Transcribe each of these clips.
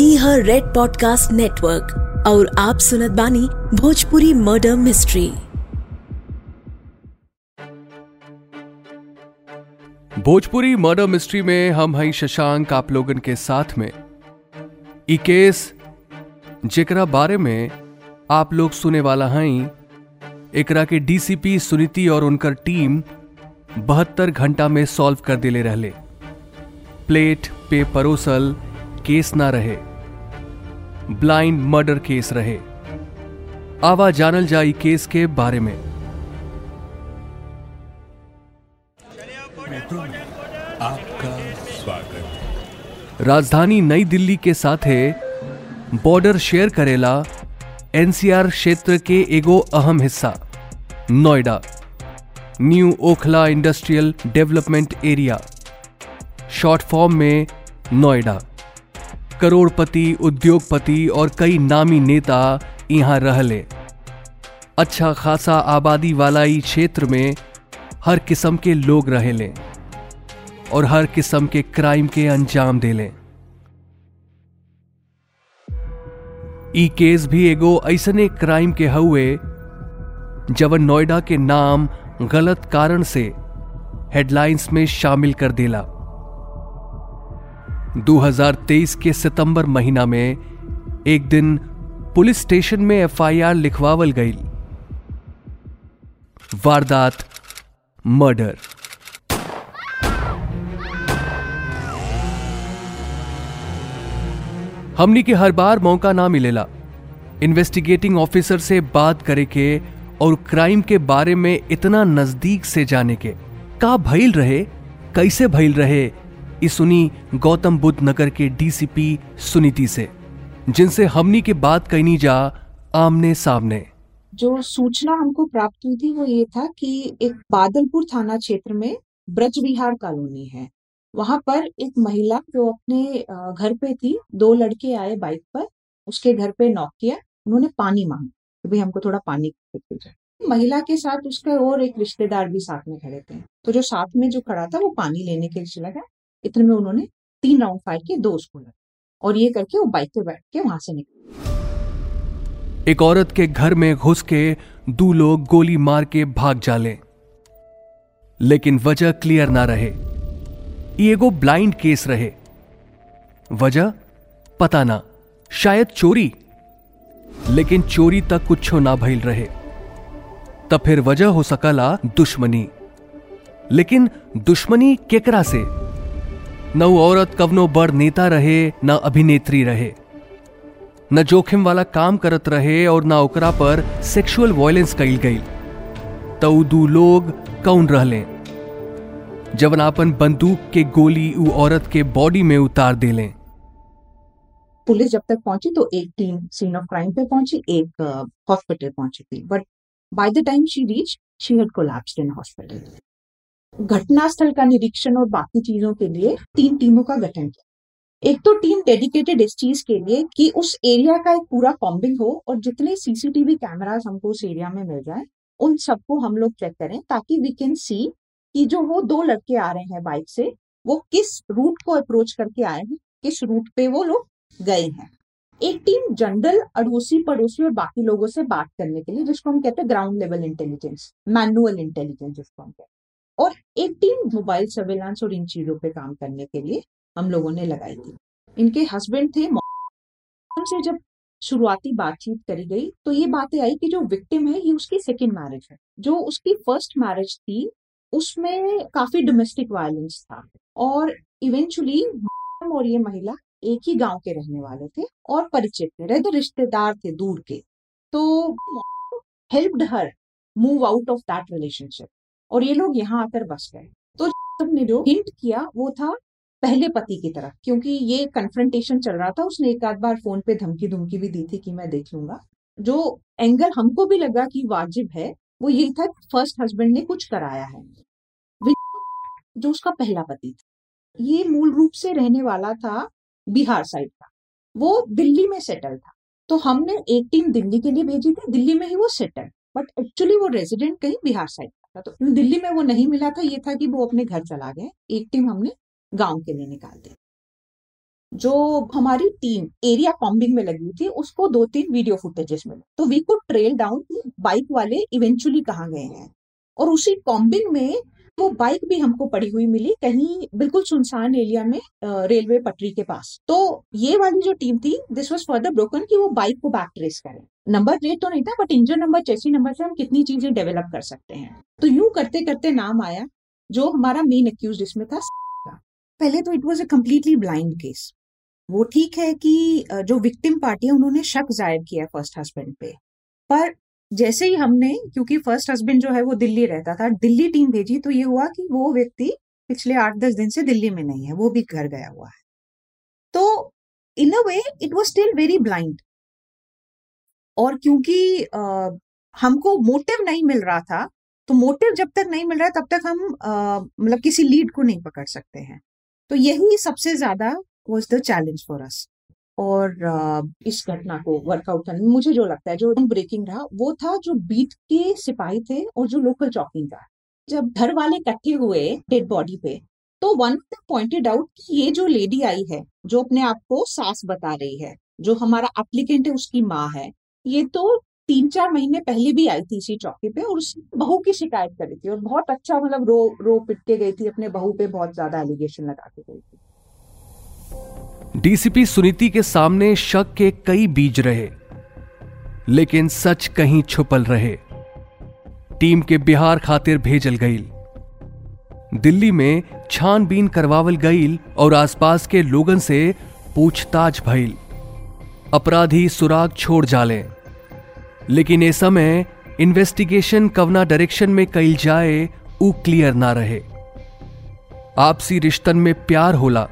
ई हर red podcast network और आप सुनत बानी Bhojpuri murder mystery. Bhojpuri murder mystery में हम हई शशांक आप लोगन के साथ में। ई केस जेकरा बारे में आप लोग सुने वाला हई एकरा के डीसीपी सुनीति और उनकर टीम बहत्तर घंटा में सॉल्व कर दिले रहले। प्लेट पे परोसल केस ना रहे। ब्लाइंड मर्डर केस रहे। आवा जानल जाई केस के बारे में। आपका स्वागत। राजधानी नई दिल्ली के साथे बॉर्डर शेयर करेला एनसीआर क्षेत्र के एगो अहम हिस्सा Noida new Okhla industrial development area short form में नोएडा। करोड़पति, उद्योगपति और कई नामी नेता यहाँ रहले अच्छा खासा आबादी वाला ई क्षेत्र में हर किस्म के लोग रहेले और हर किस्म के क्राइम के अंजाम देले ई केस भी एगो ऐसने क्राइम के हुए जवन नोएडा के नाम गलत कारण से हेडलाइंस में शामिल कर देला। 2023 के सितंबर महीना में एक दिन पुलिस स्टेशन में एफआईआर लिखवावल गई। वारदात, मर्डर। हमनी के हर बार मौका ना मिलेला। इन्वेस्टिगेटिंग ऑफिसर से बात करे के और क्राइम के बारे में इतना नज़दीक से जाने के। का भइल रहे? कैसे भइल रहे? इस सुनी गौतम बुद्ध नगर के डीसीपी सुनीति से, जिनसे हमनी के बात कहनी जा आमने सामने। जो सूचना हमको प्राप्त हुई थी वो ये था कि एक बादलपुर थाना क्षेत्र में ब्रज विहार कॉलोनी है। वहाँ पर एक महिला जो अपने घर पे थी, दो लड़के आए बाइक पर, उसके घर पे नॉक किया, उन्होंने पानी मांगा कि भाई हमको थोड़ा पानी महिला के साथ उसके और एक रिश्तेदार भी साथ में खड़े थे तो जो साथ में जो खड़ा था वो पानी लेने के लिए चला गया। इतने में उन्होंने तीन राउंड फायर किए, दो उसको लगे और ये करके वो बाइक पे बैठ के वहाँ से निकले। एक औरत के घर में घुस के दो लोग गोली मार के भाग जाले लेकिन वजह क्लियर ना रहे। ई एगो ब्लाइंड केस रहे। वजह? पता ना। शायद चोरी। लेकिन चोरी तक कुछ ना भइल रहे। तब फिर वजह हो सकला दुश्मनी। लेकिन दुश्मनी केकरा से? न वो औरत कवनो बड़ नेता रहे, न अभिनेत्री रहे। न जोखिम वाला काम करत रहे और न ओकरा पर सेक्सुअल वायलेंस कईल गई तो दू लोग कौन रहले? जवन आपन बंदूक के गोली उ औरत के बॉडी में उतार देले। पुलिस जब तक पहुँची तो एक टीम सीन ऑफ़ क्राइम पे पहुँची, एक हॉस्पिटल पहुँची थी। But by the time she reach she had collapsed in hospital घटनास्थल का निरीक्षण और बाकी चीज़ों के लिए तीन टीमों का गठन किया। एक तो टीम डेडिकेटेड इस चीज़ के लिए कि उस एरिया का एक पूरा कॉम्बिंग हो और जितने सीसीटीवी कैमरास हमको उस एरिया में मिल जाए, उन सबको हम लोग चेक करें ताकि वी कैन सी कि जो वो दो लड़के आ रहे हैं बाइक से, वो किस रूट को अप्रोच करके आए हैं, किस रूट पे वो लोग गए हैं। एक टीम जनरल अड़ोसी पड़ोसी और बाकी लोगों से बात करने के लिए, जिसको हम कहते हैं ground level intelligence manual intelligence जिसको हम कहते हैं। और एक टीम मोबाइल सर्वेलांस और इन चीज़ों पे काम करने के लिए हम लोगों ने लगाई थी। इनके हस्बैंड थे से जब शुरुआती बातचीत करी गई तो ये बातें आई कि जो विक्टिम है, ये उसकी सेकेंड मैरिज है। जो उसकी फ़र्स्ट मैरिज थी, उसमें काफ़ी डोमेस्टिक वायलेंस था और इवेंचुअली और ये महिला एक ही गाँव के रहने वाले थे और परिचित थे, रहते रिश्तेदार थे दूर के। तो helped her move out of that relationship और ये लोग यहाँ आकर बस गए। तो सबने जो हिंट किया, वो था पहले पति की तरफ़, क्योंकि ये कन्फ्रंटेशन चल रहा था, उसने एक आध बार फ़ोन पे धमकी धमकी भी दी थी कि मैं देख लूँगा। जो एंगल हमको भी लगा कि वाजिब है, वो यही था फ़र्स्ट हस्बैंड ने कुछ कराया है। जो उसका पहला पति था। ये मूल रूप से रहने वाला था बिहार साइड का। वो दिल्ली में सेटल था। तो हमने एक टीम दिल्ली के लिए भेजी थी, दिल्ली में ही वो सेटल बट एक्चुअली वो रेजिडेंट कहीं बिहार साइड का था तो दिल्ली में वो नहीं मिला था, ये था कि वो अपने घर चला गए एक टीम हमने गाँव के लिए निकाल दी। जो हमारी टीम एरिया कॉम्बिंग में लगी थी, उसको दो तीन वीडियो फुटेजेस मिले। तो we could trail down bike वाले इवेंचुअली कहाँ गए हैं। और उसी कॉम्बिंग में वो बाइक भी हमको पड़ी हुई मिली कहीं बिल्कुल सुनसान एरिया में रेलवे पटरी के पास। तो ये वाली जो टीम थी दिस वाज फर्दर ब्रोकन कि वो बाइक को बैक ट्रेस करें। नंबर प्लेट तो नहीं था but engine number chassis number से हम कितनी चीज़ें डेवलप कर सकते हैं। तो यूँ करते करते नाम आया, जो हमारा मेन एक्यूज इसमें था पहले तो it was a completely blind case वो ठीक है कि जो विक्टिम पार्टी है, उन्होंने शक ज़ाहिर किया फ़र्स्ट हस्बैंड पे। पर जैसे ही हमने क्योंकि फ़र्स्ट हस्बैंड जो है वो दिल्ली रहता था दिल्ली टीम भेजी तो ये हुआ कि वो व्यक्ति पिछले आठ दस दिन से दिल्ली में नहीं है वो भी घर गया हुआ है। तो in a way it was still very blind और क्योंकि आ, हमको मोटिव नहीं मिल रहा था तो मोटिव जब तक नहीं मिल रहा तब तक हम मतलब किसी लीड को नहीं पकड़ सकते हैं। तो यही सबसे ज़्यादा was the challenge for us और इस घटना को वर्कआउट करने मुझे जो लगता है, जो ब्रेकिंग रहा, वो था जो बीट के सिपाही थे और जो लोकल चौकीदार जब घर वाले इकट्ठे हुए डेड बॉडी पे तो वन पॉइंटेड आउट कि ये जो लेडी आई है, जो अपने आप को सास बता रही है, जो हमारा एप्लीकेंट है, उसकी माँ है, ये तो तीन चार महीने पहले भी आई थी इसी चौकी पे और उसने बहू की शिकायत करी थी और बहुत अच्छा मतलब रो रो पिट के गई थी, अपने बहू पे बहुत ज़्यादा एलिगेशन लगा के गई थी। डीसीपी सुनीति के सामने शक के कई बीज रहे, लेकिन सच कहीं छुपल रहे। टीम के बिहार खातिर भेजल गईल दिल्ली में छानबीन करवावल गईल और आसपास के लोगन से पूछताछ भइल। अपराधी सुराग छोड़ जाले। लेकिन ए समय इन्वेस्टिगेशन कवना डायरेक्शन में कईल जाए ऊ क्लियर ना रहे। आपसी रिश्तन में प्यार होला।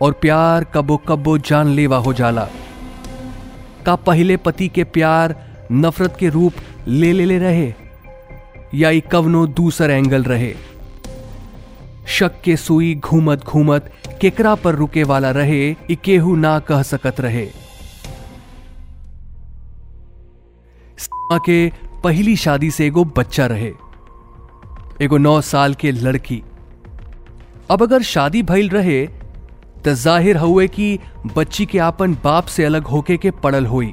और प्यार कबो कबो जानलेवा हो जाला। का पहले पति के प्यार नफरत के रूप ले ले ले रहे, या कवनो दूसर एंगल रहे। शक के सुई घूमत घूमत केकरा पर रुके वाला रहे इकेहू ना कह सकत रहे। के पहली शादी से एगो बच्चा रहे, एगो नौ साल के लड़की। अब अगर शादी भइल रहे तो ज़ाहिर हुए कि बच्ची के आपन बाप से अलग होके के पड़ल हुई।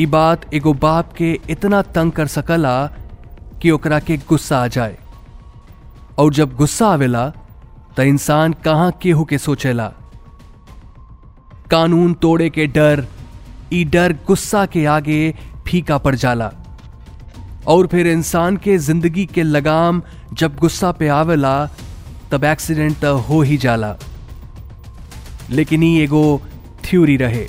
ई बात एगो बाप के इतना तंग कर सकला कि ओकरा के गुस्सा आ जाए। और जब गुस्सा आवेला तो इंसान कहाँ केहू के सोचेला। कानून तोड़े के डर, ई डर गुस्सा के आगे फीका पड़ जाला। और फिर इंसान के ज़िंदगी के लगाम जब गुस्सा पे आवेला, तब एक्सीडेंट तो हो ही जाला। लेकिन ही एगो थ्योरी रहे।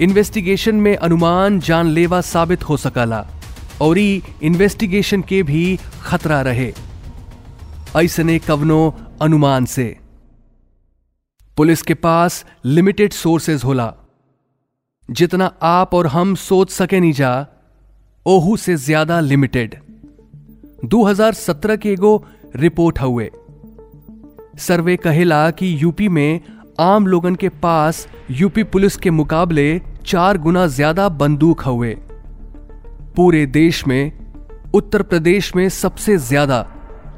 इन्वेस्टिगेशन में अनुमान जानलेवा साबित हो सकला, और इन्वेस्टिगेशन के भी खतरा रहे। ऐसने कवनो अनुमान से। पुलिस के पास लिमिटेड सोर्सेज होला। जितना आप और हम सोच सके नहीं जा, ओहू से ज़्यादा लिमिटेड। 2017 के एगो रिपोर्ट हुए सर्वे कहेला कि यूपी में आम लोगन के पास यूपी पुलिस के मुकाबले चार गुना ज़्यादा बंदूक हुए पूरे देश में, उत्तर प्रदेश में सबसे ज़्यादा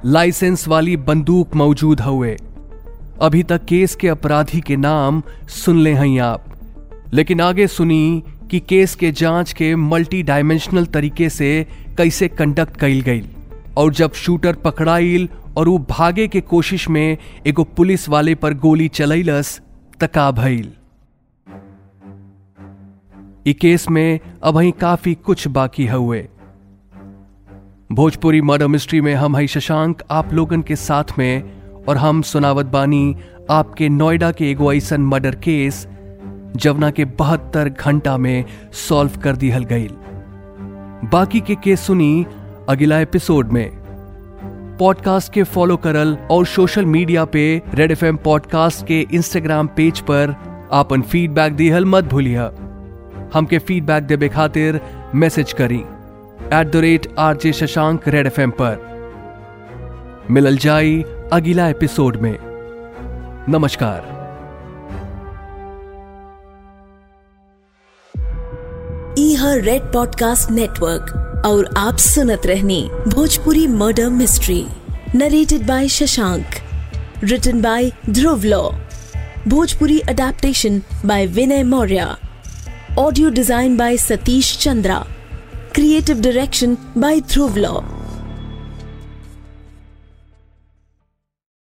लाइसेंस वाली बंदूक मौजूद हुए अभी तक केस के अपराधी के नाम सुन ले हैं आप। लेकिन आगे सुनी कि केस के जाँच के मल्टी डायमेंशनल तरीके से कैसे कंडक्ट कईल गई और जब शूटर पकड़ाइल और वो भागे के कोशिश में एगो पुलिस वाले पर गोली चलैलस, तका भइल। इ केस में अब ही काफ़ी कुछ बाकी हुए भोजपुरी मर्डर मिस्ट्री में हम हई शशांक आप लोगन के साथ में, और हम सुनावत बानी आपके नोएडा के एगो ऐसन मर्डर केस, जवना के बहत्तर घंटा में सॉल्व कर दिहल गई बाकी के केस सुनी अगला एपिसोड में। पॉडकास्ट के फॉलो करल और सोशल मीडिया पे रेड एफएम पॉडकास्ट के इंस्टाग्राम पेज पर आपन फीडबैक दिहल मत भूलिए हमके फीडबैक देवे खातिर मैसेज करी। At the rate R J Shashank red F पर। मिलल जाई अगला एपिसोड में। नमस्कार। ई हर रेड पॉडकास्ट नेटवर्क और आप सुनत रहने Bhojpuri murder mystery narrated by Shashank written by Dhruv Law, Bhojpuri adaptation by Vinay Maurya audio design by Satish Chandra creative direction by Dhruv Law.